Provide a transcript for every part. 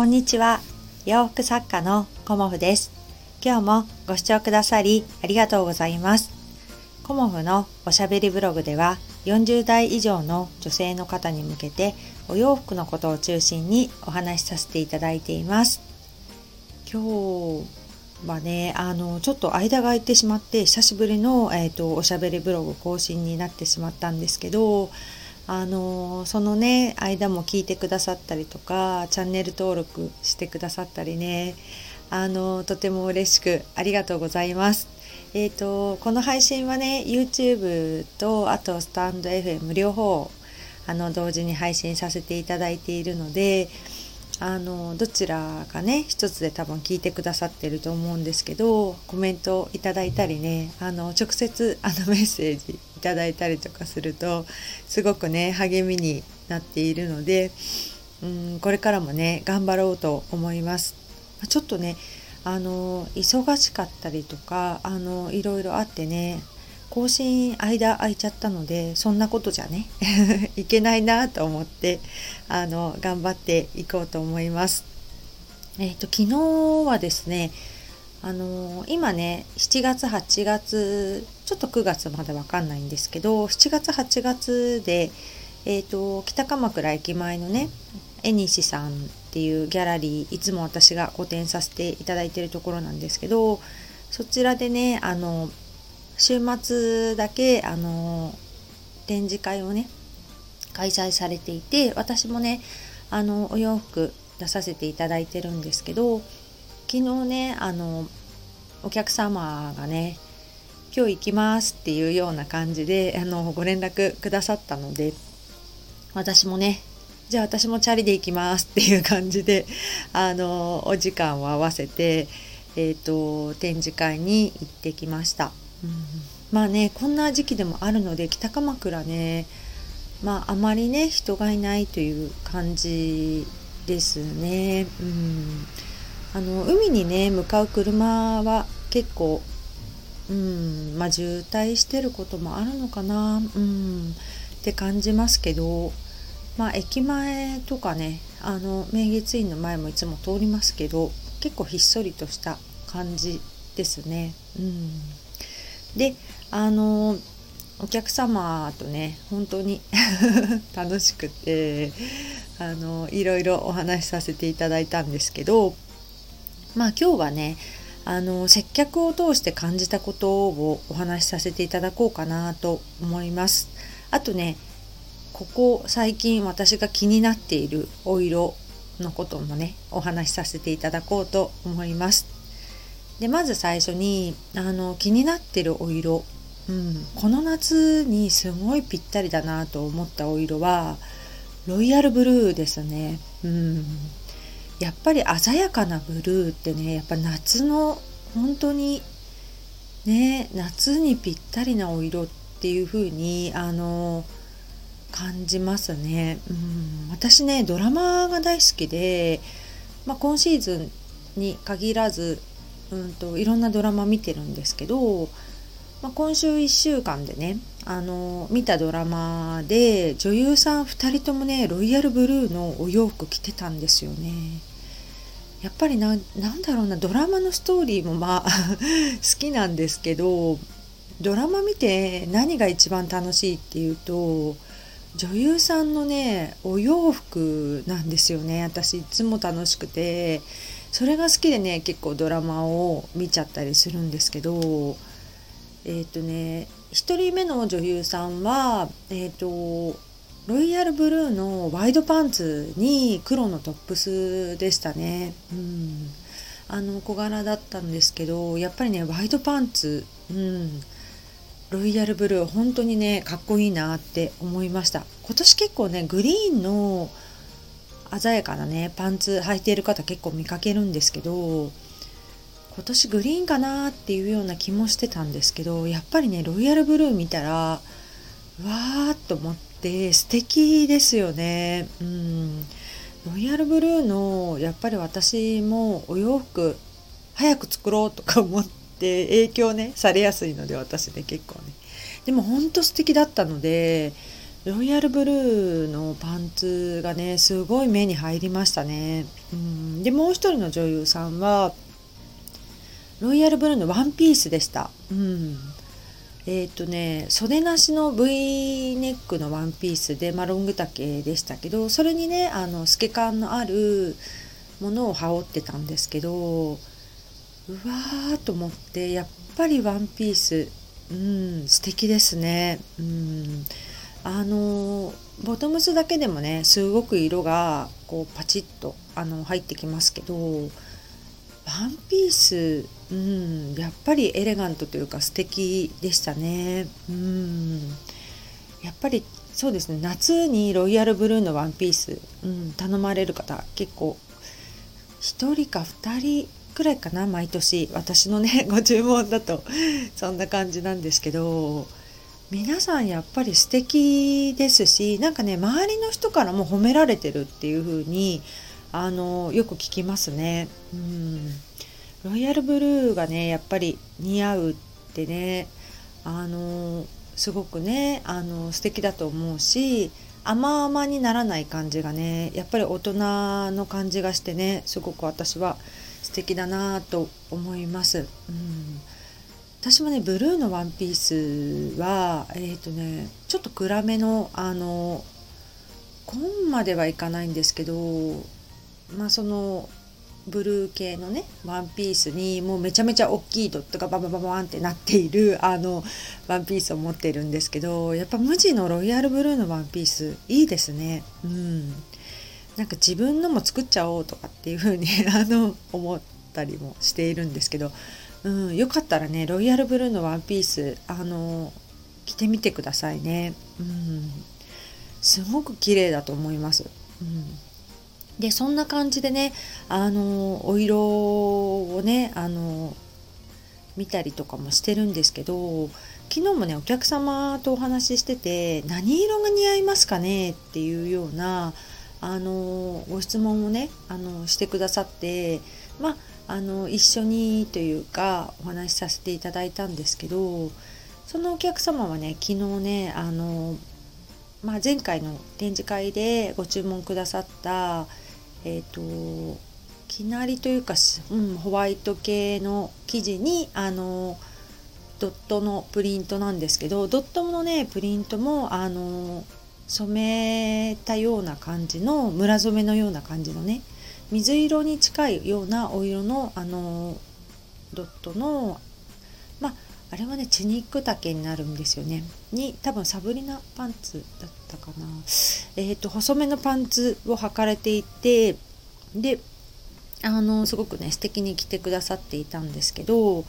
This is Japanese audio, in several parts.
こんにちは。洋服作家のコモフです。今日もご視聴くださりありがとうございます。コモフのおしゃべりブログでは40代以上の女性の方に向けてお洋服のことを中心にお話しさせていただいています。今日はね、あの、ちょっと間が空いてしまって久しぶりの、えーと、おしゃべりブログ更新になってしまったんですけど、あのそのね間も聞いてくださったりとかチャンネル登録してくださったりねあのとても嬉しくありがとうございます。えーと、この配信はね YouTube とあとスタンド FM 両方あの同時に配信させていただいているのであのどちらかね一つで多分聞いてくださってると思うんですけどコメントいただいたりねあの直接あのメッセージいただいたりとかするとすごくね励みになっているのでうんこれからもね頑張ろうと思います。ちょっとねあの忙しかったりとかあのいろいろあってね更新間空いちゃったのでそんなことじゃね いけないなと思ってあの頑張っていこうと思います。えっ、ー、と昨日はですねあの今ね7月8月ちょっと9月までわかんないんですけど7月8月で、えーと、北鎌倉駅前のねえにしさんっていうギャラリーいつも私が個展させていただいてるところなんですけどそちらでねあの週末だけあの展示会をね開催されていて私もねあのお洋服出させていただいてるんですけど昨日ねあのお客様がね今日行きますっていうような感じであのご連絡くださったので私もねじゃあ私もチャリで行きますっていう感じであのお時間を合わせて、えーと、展示会に行ってきました。うん、まあねこんな時期でもあるので北鎌倉ねまああまりね人がいないという感じですね。うんあの海にね向かう車は結構うんまあ渋滞してることもあるのかなうんって感じますけどまあ駅前とかねあの明月院の前もいつも通りますけど結構ひっそりとした感じですね。うん、であのお客様とね本当に 楽しくてあのいろいろお話しさせていただいたんですけどまあ今日はねあの接客を通して感じたことをお話しさせていただこうかなと思います。あとねここ最近私が気になっているお色のこともねお話しさせていただこうと思います。でまず最初にあの気になってるお色、うん、この夏にすごいぴったりだなと思ったお色はロイヤルブルーですね。うんやっぱり鮮やかなブルーってねやっぱ夏の本当にね夏にぴったりなお色っていう風にあの感じますね。うん私ねドラマが大好きで、まあ、今シーズンに限らず、うんと、いろんなドラマ見てるんですけど、まあ、今週1週間でねあの見たドラマで女優さん2人ともねロイヤルブルーのお洋服着てたんですよね。やっぱりななんだろうなドラマのストーリーもまあ 好きなんですけどドラマ見て何が一番楽しいっていうと女優さんのねお洋服なんですよね。私いつも楽しくて。それが好きでね結構ドラマを見ちゃったりするんですけどえっ、ー、とね1人目の女優さんはえっ、ー、とロイヤルブルーのワイドパンツに黒のトップスでしたね。うん、あの小柄だったんですけどやっぱりねワイドパンツ、うん、ロイヤルブルー本当にねかっこいいなって思いました。今年結構ねグリーンの鮮やかなねパンツ履いている方結構見かけるんですけど今年グリーンかなっていうような気もしてたんですけどやっぱりねロイヤルブルー見たらわーっと思って素敵ですよね。うん。ロイヤルブルーのやっぱり私もお洋服早く作ろうとか思って影響ねされやすいので私ね結構ね。でもほんと素敵だったのでロイヤルブルーのパンツがねすごい目に入りましたね。うん。でもう一人の女優さんはロイヤルブルーのワンピースでした。うん。えっ、ー、とね袖なしの V ネックのワンピースで、まあ、ロング丈でしたけどそれにねあの透け感のあるものを羽織ってたんですけどうわーと思ってやっぱりワンピースうん素敵ですね。うん。あのボトムスだけでもねすごく色がこうパチッとあの入ってきますけどワンピースうんやっぱりエレガントというか素敵でしたね。うん。やっぱりそうですね。夏にロイヤルブルーのワンピース、うん、頼まれる方結構1人か2人くらいかな毎年。私のね ご注文だとそんな感じなんですけど皆さんやっぱり素敵ですしなんかね周りの人からも褒められてるっていう風にあのよく聞きますね。うん。ロイヤルブルーがねやっぱり似合うってねあのすごくねあの素敵だと思うし甘々にならない感じがねやっぱり大人の感じがしてねすごく私は素敵だなと思います。うん私もねブルーのワンピースはえっ、ー、とねちょっと暗めのあの紺まではいかないんですけどまあそのブルー系のねワンピースにもうめちゃめちゃ大きいドットがババババンってなっているあのワンピースを持ってるんですけどやっぱ無地のロイヤルブルーのワンピースいいですね。うん。なんか自分のも作っちゃおうとかっていう風に あの思ったりもしているんですけど、うん、よかったらねロイヤルブルーのワンピースあの着てみてくださいね。うん。すごく綺麗だと思います。うん。でそんな感じでねあのお色をねあの見たりとかもしてるんですけど昨日もねお客様とお話ししてて何色が似合いますかね？っていうようなあのご質問をねあのしてくださってまあの一緒にというかお話しさせていただいたんですけどそのお客様はね昨日ねあの、まあ、前回の展示会でご注文くださったえっ、ー、ときなりというか、うん、ホワイト系の生地にあのドットのプリントなんですけどドットのねプリントもあの染めたような感じの村染めのような感じのね水色に近いようなお色のあのドットのあれはねチニック丈になるんですよね。に多分サブリナパンツだったかな。えっ、ー、と細めのパンツを履かれていてであのすごくね素敵に着てくださっていたんですけど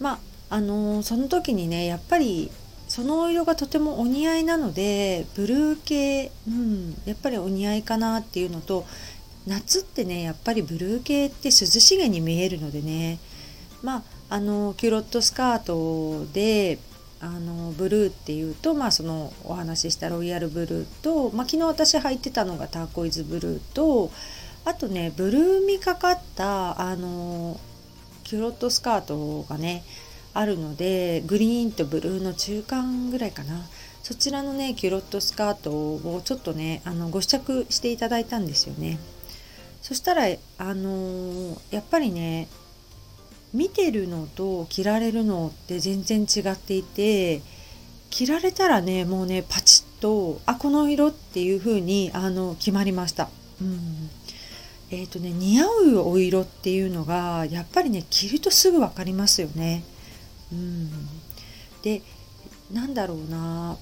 まああのその時にねやっぱりそのお色がとてもお似合いなのでブルー系、うん、やっぱりお似合いかなっていうのと夏ってねやっぱりブルー系って涼しげに見えるのでね。まああのキュロットスカートであのブルーっていうと、まあ、そのお話ししたロイヤルブルーと、まあ、昨日私履いてたのがターコイズブルーとあとねブルーみかかったあのキュロットスカートがねあるのでグリーンとブルーの中間ぐらいかな。そちらのねキュロットスカートをちょっとねあのご試着していただいたんですよね。そしたらあのやっぱりね見てるのと着られるのって全然違っていて着られたらねもうねパチッとあこの色っていう風にあに決まりました。うんえーとね、似合うお色っていうのがやっぱりね着るとすぐ分かりますよね。うん、でなんだろうな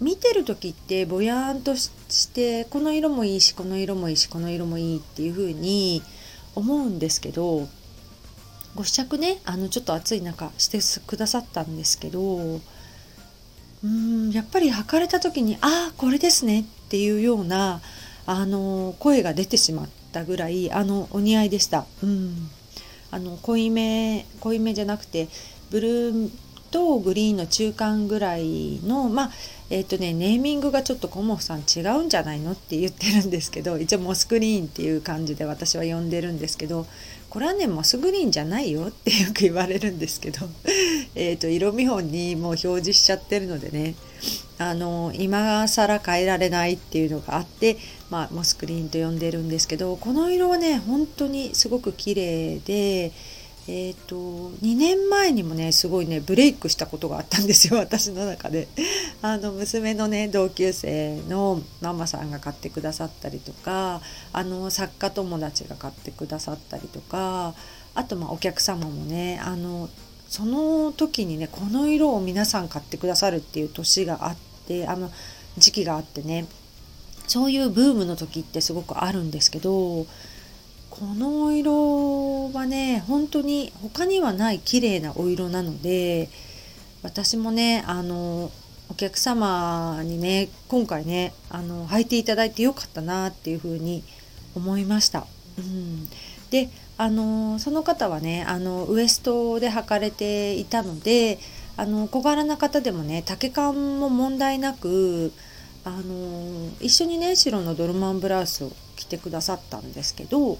見てる時ってぼやーんとしてこの色もいいしこの色もいいしこの色もいいっていう風に思うんですけどご試着ねあのちょっと暑い中してくださったんですけどうんやっぱり履かれた時に「ああこれですね」っていうようなあの声が出てしまったぐらいあのお似合いでした。うんあの濃いめ濃いめじゃなくてブルーとグリーンの中間ぐらいのまあえっ、ー、とねネーミングがちょっとコモフさん違うんじゃないのって言ってるんですけど一応モスクリーンっていう感じで私は呼んでるんですけどこれはねモスグリーンじゃないよってよく言われるんですけど えと色見本にもう表示しちゃってるのでねあの今更変えられないっていうのがあって、まあ、モスグリーンと呼んでるんですけどこの色はね本当にすごく綺麗でえーと、2年前にもねすごいねブレイクしたことがあったんですよ 私の中で。あの娘のね同級生のママさんが買ってくださったりとかあの作家友達が買ってくださったりとかあとまあお客様もねあのその時にねこの色を皆さん買ってくださるっていう年があってあの時期があってねそういうブームの時ってすごくあるんですけどこのお色はね本当に他にはない綺麗なお色なので私もねあのお客様にね今回ねあの履いていただいてよかったなっていうふうに思いました。うん、であのその方はねあのウエストで履かれていたのであの小柄な方でもね丈感も問題なくあの一緒にね白のドルマンブラウスを着てくださったんですけど、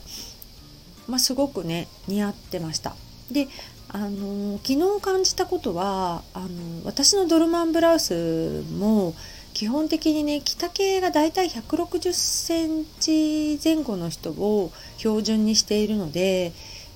まあ、すごくね似合ってました。であの昨日感じたことはあの私のドルマンブラウスも基本的にね着丈がだいたい160センチ前後の人を標準にしているので、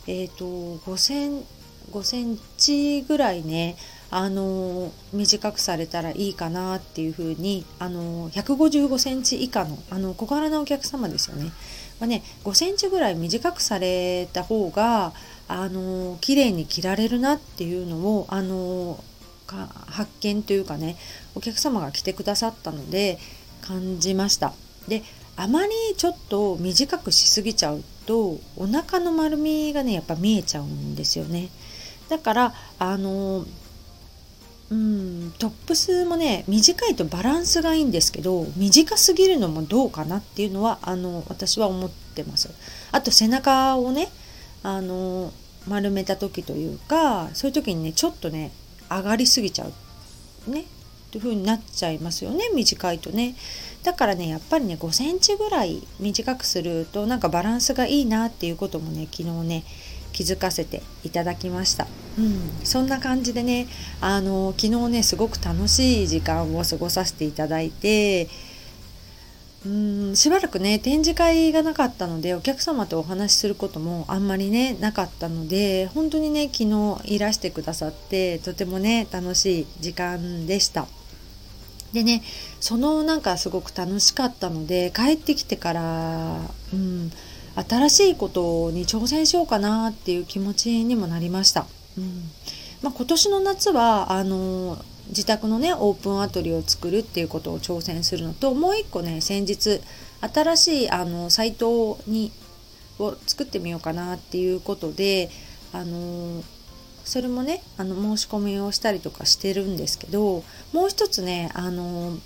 えーと、5, セン5センチぐらいねあの短くされたらいいかなっていうふうにあの155センチ以下のあの小柄なお客様ですよね。まあ、ね5センチぐらい短くされた方があの綺麗に着られるなっていうのをあの発見というかねお客様が来てくださったので感じました。であまりちょっと短くしすぎちゃうとお腹の丸みがねやっぱ見えちゃうんですよね。だからあのうんトップスもね短いとバランスがいいんですけど短すぎるのもどうかなっていうのはあの私は思ってます。あと背中をねあの丸めた時というかそういう時にねちょっとね上がりすぎちゃうねっていう風になっちゃいますよね短いとねだからねやっぱりね5センチぐらい短くするとなんかバランスがいいなっていうこともね昨日ね気づかせていただきました。うん、そんな感じでねあの昨日ねすごく楽しい時間を過ごさせていただいてうんしばらくね展示会がなかったのでお客様とお話しすることもあんまりねなかったので本当にね昨日いらしてくださってとてもね楽しい時間でした。でねそのなんかすごく楽しかったので帰ってきてからうん新しいことに挑戦しようかなっていう気持ちにもなりました。うんまあ、今年の夏はあの自宅のねオープンアトリを作るっていうことを挑戦するのともう一個ね先日新しいあのサイトにを作ってみようかなっていうことであのそれもねあの申し込みをしたりとかしてるんですけどもう一つねあの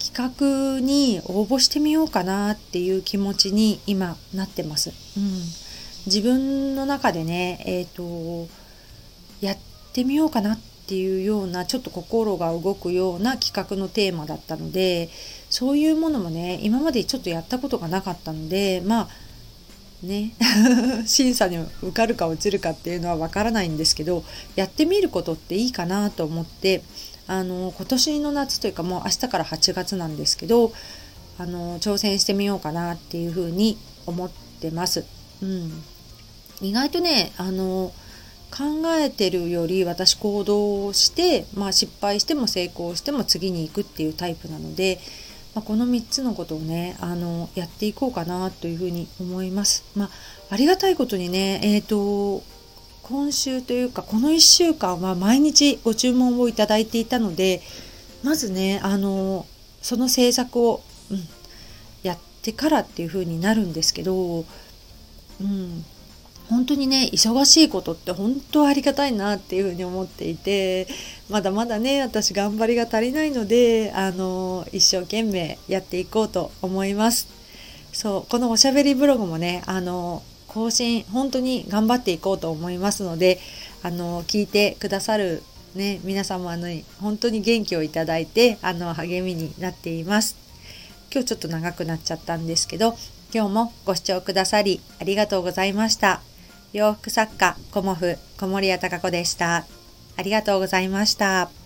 企画に応募してみようかなっていう気持ちに今なってます。うん、自分の中でね、えーと、やってみようかなっていうようなちょっと心が動くような企画のテーマだったのでそういうものもね今までちょっとやったことがなかったのでまあね 審査に受かるか落ちるかっていうのはわからないんですけどやってみることっていいかなと思ってあの今年の夏というかもう明日から8月なんですけどあの挑戦してみようかなっていうふうに思ってます。うん、意外とねあの考えてるより私行動して、まあ、失敗しても成功しても次に行くっていうタイプなので、まあ、この3つのことをねあのやっていこうかなというふうに思います。まあ、ありがたいことにね、えーと今週というかこの1週間は毎日ご注文をいただいていたのでまずねあのその制作を、うん、やってからっていう風になるんですけど、うん、本当にね忙しいことって本当ありがたいなっていうふうに思っていてまだまだね私頑張りが足りないのであの一生懸命やっていこうと思います。そうこのおしゃべりブログもねあの更新本当に頑張っていこうと思いますのであの聞いてくださる、ね、皆様の本当に元気をいただいてあの励みになっています。今日ちょっと長くなっちゃったんですけど今日もご視聴くださりありがとうございました。洋服作家コモフ小森屋隆子でした。ありがとうございました。